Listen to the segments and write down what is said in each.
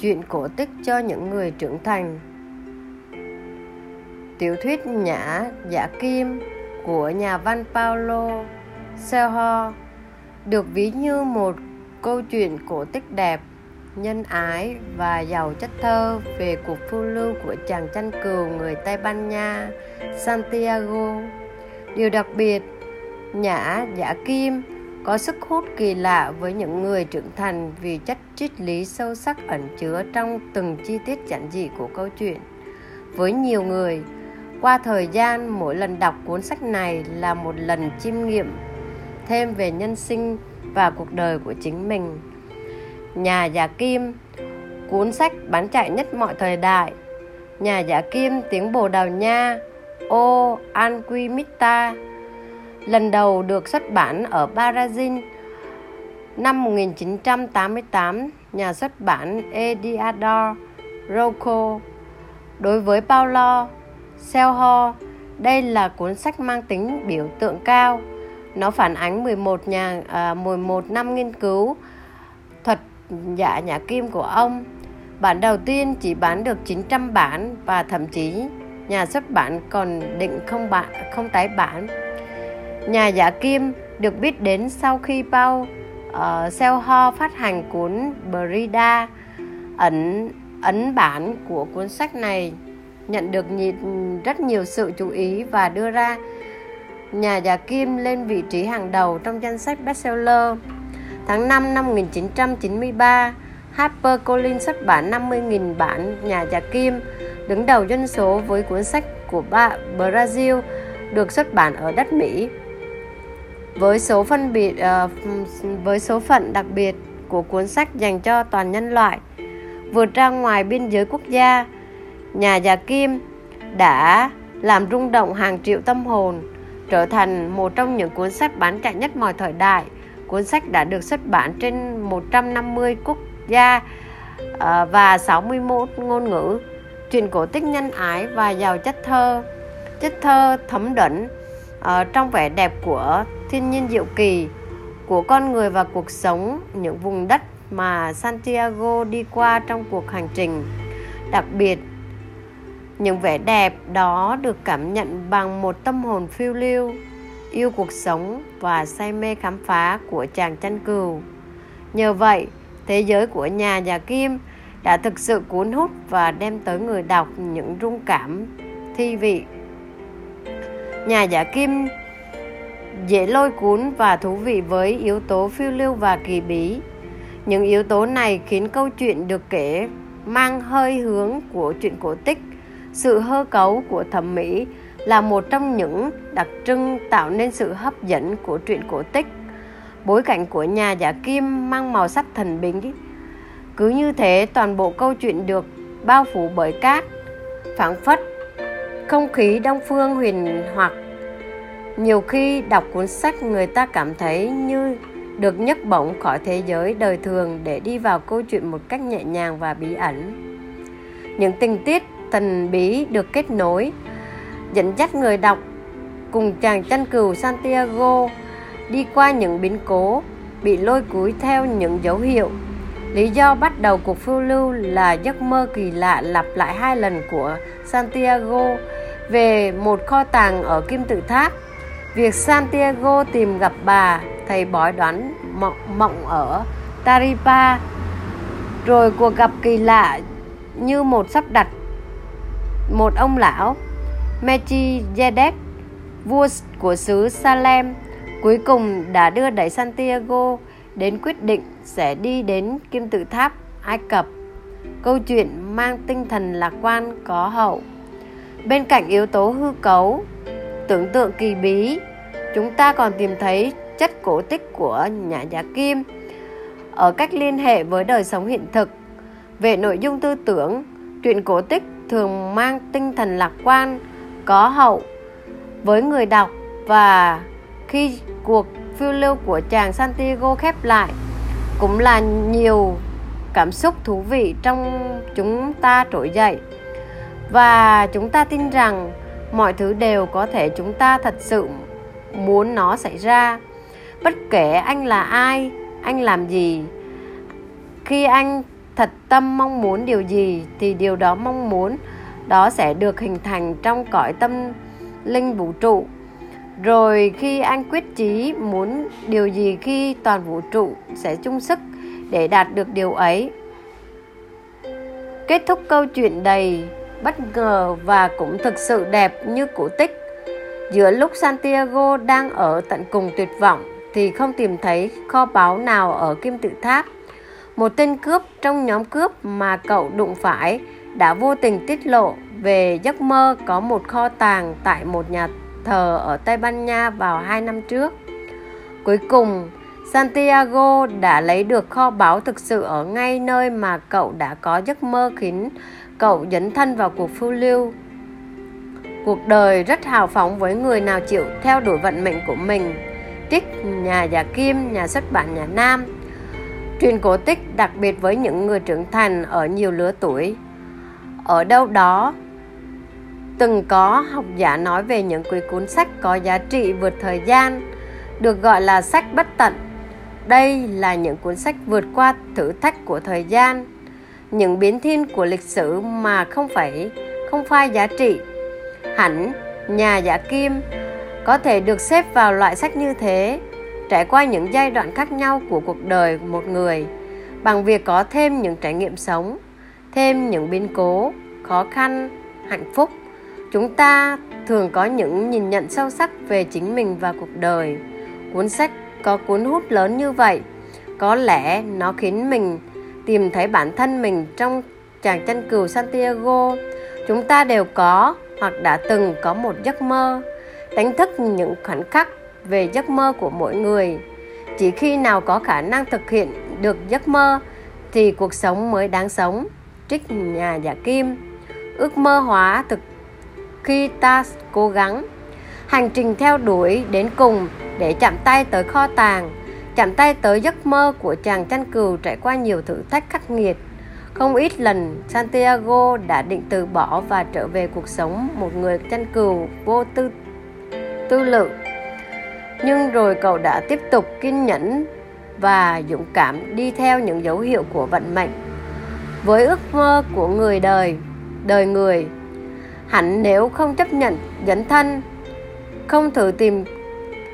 chuyện cổ tích cho những người trưởng thành tiểu thuyết nhã giả kim của nhà văn Paulo Coelho được ví như một câu chuyện cổ tích đẹp nhân ái và giàu chất thơ về cuộc phiêu lưu của chàng chăn cừu người Tây Ban Nha Santiago. Điều đặc biệt, Nhã Giả Kim có sức hút kỳ lạ với những người trưởng thành vì chất triết lý sâu sắc ẩn chứa trong từng chi tiết giản dị của câu chuyện. Với nhiều người, qua thời gian mỗi lần đọc cuốn sách này là một lần chiêm nghiệm thêm về nhân sinh và cuộc đời của chính mình. Nhà giả kim, cuốn sách bán chạy nhất mọi thời đại. Nhà giả kim tiếng Bồ Đào Nha, O Anquimita lần đầu được xuất bản ở Brazil năm 1988, nhà xuất bản Ediador Rocco. Đối với Paulo Coelho, đây là cuốn sách mang tính biểu tượng cao. Nó phản ánh 11 nhà à, 11 năm nghiên cứu thuật giả nhà kim của ông. Bản đầu tiên chỉ bán được 900 bản và thậm chí nhà xuất bản còn định không bản không tái bản Nhà giả kim được biết đến sau khi Paul uh, ờ, Selho phát hành cuốn Brida ấn ấn bản của cuốn sách này nhận được rất nhiều sự chú ý và đưa ra nhà giả kim lên vị trí hàng đầu trong danh sách bestseller. Tháng 5 năm 1993, HarperCollins xuất bản 50.000 bản nhà giả kim, đứng đầu doanh số với cuốn sách của ba Brazil được xuất bản ở đất Mỹ với số phân biệt uh, với số phận đặc biệt của cuốn sách dành cho toàn nhân loại vượt ra ngoài biên giới quốc gia nhà già kim đã làm rung động hàng triệu tâm hồn trở thành một trong những cuốn sách bán chạy nhất mọi thời đại. Cuốn sách đã được xuất bản trên 150 quốc gia uh, và 61 ngôn ngữ truyền cổ tích nhân ái và giàu chất thơ chất thơ thấm đẫm uh, trong vẻ đẹp của thiên nhiên diệu kỳ của con người và cuộc sống, những vùng đất mà Santiago đi qua trong cuộc hành trình. Đặc biệt, những vẻ đẹp đó được cảm nhận bằng một tâm hồn phiêu lưu, yêu cuộc sống và say mê khám phá của chàng chăn cừu. Nhờ vậy, thế giới của nhà nhà kim đã thực sự cuốn hút và đem tới người đọc những rung cảm thi vị. Nhà giả kim dễ lôi cuốn và thú vị với yếu tố phiêu lưu và kỳ bí. Những yếu tố này khiến câu chuyện được kể mang hơi hướng của chuyện cổ tích. Sự hơ cấu của thẩm mỹ là một trong những đặc trưng tạo nên sự hấp dẫn của truyện cổ tích. Bối cảnh của nhà giả kim mang màu sắc thần bí. Cứ như thế toàn bộ câu chuyện được bao phủ bởi cát, phảng phất không khí đông phương huyền hoặc nhiều khi đọc cuốn sách người ta cảm thấy như được nhấc bổng khỏi thế giới đời thường để đi vào câu chuyện một cách nhẹ nhàng và bí ẩn. Những tình tiết thần bí được kết nối, dẫn dắt người đọc cùng chàng chăn cừu Santiago đi qua những biến cố, bị lôi cúi theo những dấu hiệu. Lý do bắt đầu cuộc phiêu lưu là giấc mơ kỳ lạ lặp lại hai lần của Santiago về một kho tàng ở kim tự tháp. Việc Santiago tìm gặp bà, thầy bói đoán mộng, mộng ở Taripa, rồi cuộc gặp kỳ lạ như một sắp đặt một ông lão Melchizedek, vua của xứ Salem, cuối cùng đã đưa đẩy Santiago đến quyết định sẽ đi đến kim tự tháp Ai Cập. Câu chuyện mang tinh thần lạc quan có hậu. Bên cạnh yếu tố hư cấu, tưởng tượng kỳ bí. Chúng ta còn tìm thấy chất cổ tích của nhà giả kim ở cách liên hệ với đời sống hiện thực. Về nội dung tư tưởng, truyện cổ tích thường mang tinh thần lạc quan, có hậu với người đọc và khi cuộc phiêu lưu của chàng Santiago khép lại, cũng là nhiều cảm xúc thú vị trong chúng ta trỗi dậy. Và chúng ta tin rằng mọi thứ đều có thể chúng ta thật sự muốn nó xảy ra. Bất kể anh là ai, anh làm gì, khi anh thật tâm mong muốn điều gì thì điều đó mong muốn, đó sẽ được hình thành trong cõi tâm linh vũ trụ. Rồi khi anh quyết chí muốn điều gì khi toàn vũ trụ sẽ chung sức để đạt được điều ấy. Kết thúc câu chuyện đầy bất ngờ và cũng thực sự đẹp như cổ tích giữa lúc santiago đang ở tận cùng tuyệt vọng thì không tìm thấy kho báu nào ở kim tự tháp một tên cướp trong nhóm cướp mà cậu đụng phải đã vô tình tiết lộ về giấc mơ có một kho tàng tại một nhà thờ ở Tây Ban Nha vào hai năm trước. Cuối cùng, Santiago đã lấy được kho báu thực sự ở ngay nơi mà cậu đã có giấc mơ khiến cậu dấn thân vào cuộc phiêu lưu. Cuộc đời rất hào phóng với người nào chịu theo đuổi vận mệnh của mình. Trích nhà giả Kim, nhà xuất bản nhà Nam. Truyền cổ tích đặc biệt với những người trưởng thành ở nhiều lứa tuổi. Ở đâu đó, từng có học giả nói về những quyển cuốn sách có giá trị vượt thời gian, được gọi là sách bất tận. Đây là những cuốn sách vượt qua thử thách của thời gian, những biến thiên của lịch sử mà không phải không phai giá trị. Hẳn nhà giả kim có thể được xếp vào loại sách như thế, trải qua những giai đoạn khác nhau của cuộc đời một người bằng việc có thêm những trải nghiệm sống, thêm những biến cố, khó khăn, hạnh phúc chúng ta thường có những nhìn nhận sâu sắc về chính mình và cuộc đời cuốn sách có cuốn hút lớn như vậy có lẽ nó khiến mình tìm thấy bản thân mình trong chàng chân cừu santiago. Chúng ta đều có hoặc đã từng có một giấc mơ, đánh thức những khoảnh khắc về giấc mơ của mỗi người. Chỉ khi nào có khả năng thực hiện được giấc mơ thì cuộc sống mới đáng sống, trích nhà giả kim. Ước mơ hóa thực khi ta cố gắng, hành trình theo đuổi đến cùng để chạm tay tới kho tàng chạm tay tới giấc mơ của chàng chăn cừu trải qua nhiều thử thách khắc nghiệt. Không ít lần, Santiago đã định từ bỏ và trở về cuộc sống một người chăn cừu vô tư tư lự. Nhưng rồi cậu đã tiếp tục kiên nhẫn và dũng cảm đi theo những dấu hiệu của vận mệnh. Với ước mơ của người đời đời người, hẳn nếu không chấp nhận, dấn thân, không thử tìm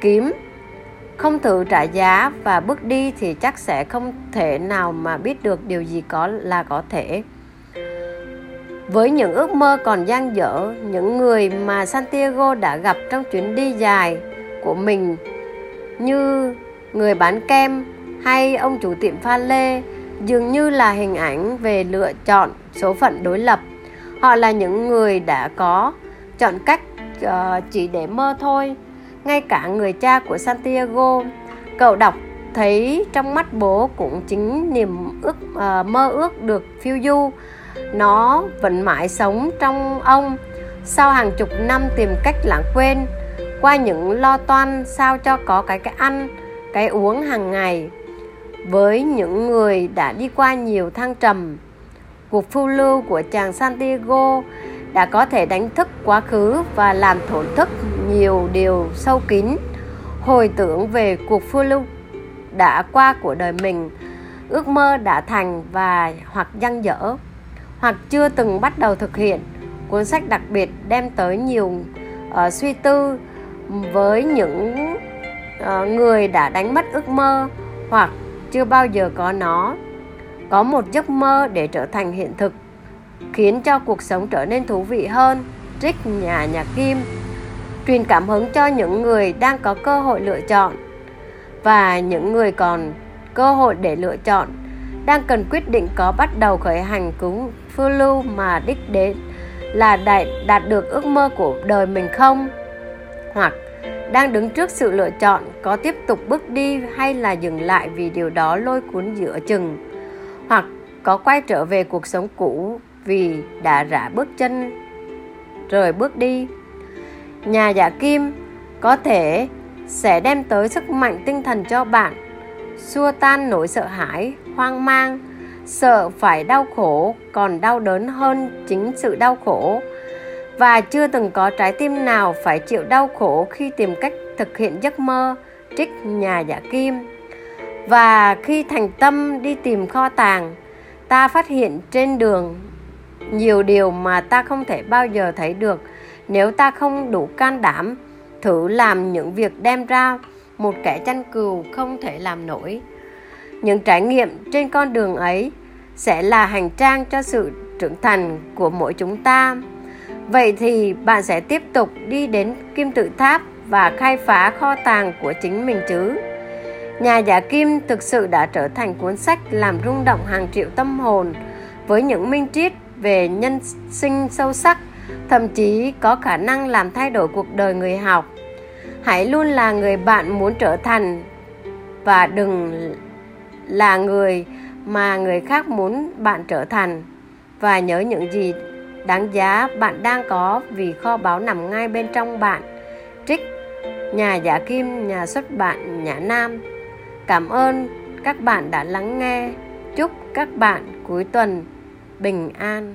kiếm không thử trả giá và bước đi thì chắc sẽ không thể nào mà biết được điều gì có là có thể. Với những ước mơ còn dang dở những người mà santiago đã gặp trong chuyến đi dài của mình như người bán kem hay ông chủ tiệm pha lê dường như là hình ảnh về lựa chọn số phận đối lập. Họ là những người đã có chọn cách uh, chỉ để mơ thôi ngay cả người cha của santiago cậu đọc thấy trong mắt bố cũng chính niềm ước uh, mơ ước được phiêu du. Nó vẫn mãi sống trong ông. Sau hàng chục năm tìm cách lãng quên qua những lo toan sao cho có cái cái ăn cái uống hàng ngày với những người đã đi qua nhiều thăng trầm cuộc phiêu lưu của chàng Santiago đã có thể đánh thức quá khứ và làm thổn thức nhiều điều sâu kín. Hồi tưởng về cuộc phiêu lưu đã qua của đời mình ước mơ đã thành và hoặc dang dở hoặc chưa từng bắt đầu thực hiện. Cuốn sách đặc biệt đem tới nhiều uh, suy tư với những uh, người đã đánh mất ước mơ hoặc chưa bao giờ có nó. Có một giấc mơ để trở thành hiện thực khiến cho cuộc sống trở nên thú vị hơn. Trích nhà nhà kim truyền cảm hứng cho những người đang có cơ hội lựa chọn. Và những người còn cơ hội để lựa chọn đang cần quyết định có bắt đầu khởi hành cứu phiêu lưu mà đích đến là đạt, đạt được ước mơ của đời mình không? Hoặc đang đứng trước sự lựa chọn có tiếp tục bước đi hay là dừng lại vì điều đó lôi cuốn giữa chừng? Hoặc có quay trở về cuộc sống cũ vì đã rã bước chân rời bước đi? Nhà giả kim có thể sẽ đem tới sức mạnh tinh thần cho bạn. Xua tan nỗi sợ hãi, hoang mang, sợ phải đau khổ còn đau đớn hơn chính sự đau khổ. Và chưa từng có trái tim nào phải chịu đau khổ khi tìm cách thực hiện giấc mơ, trích nhà giả kim. Và khi thành tâm đi tìm kho tàng, ta phát hiện trên đường nhiều điều mà ta không thể bao giờ thấy được nếu ta không đủ can đảm thử làm những việc đem ra, một kẻ chăn cừu không thể làm nổi. Những trải nghiệm trên con đường ấy sẽ là hành trang cho sự trưởng thành của mỗi chúng ta. Vậy thì bạn sẽ tiếp tục đi đến kim tự tháp và khai phá kho tàng của chính mình chứ? Nhà giả kim thực sự đã trở thành cuốn sách làm rung động hàng triệu tâm hồn với những minh triết về nhân sinh sâu sắc thậm chí có khả năng làm thay đổi cuộc đời người học. Hãy luôn là người bạn muốn trở thành và đừng là người mà người khác muốn bạn trở thành. Và nhớ những gì đáng giá bạn đang có vì kho báu nằm ngay bên trong bạn. Trích nhà giả kim, nhà xuất bản nhã nam. Cảm ơn các bạn đã lắng nghe. Chúc các bạn cuối tuần bình an.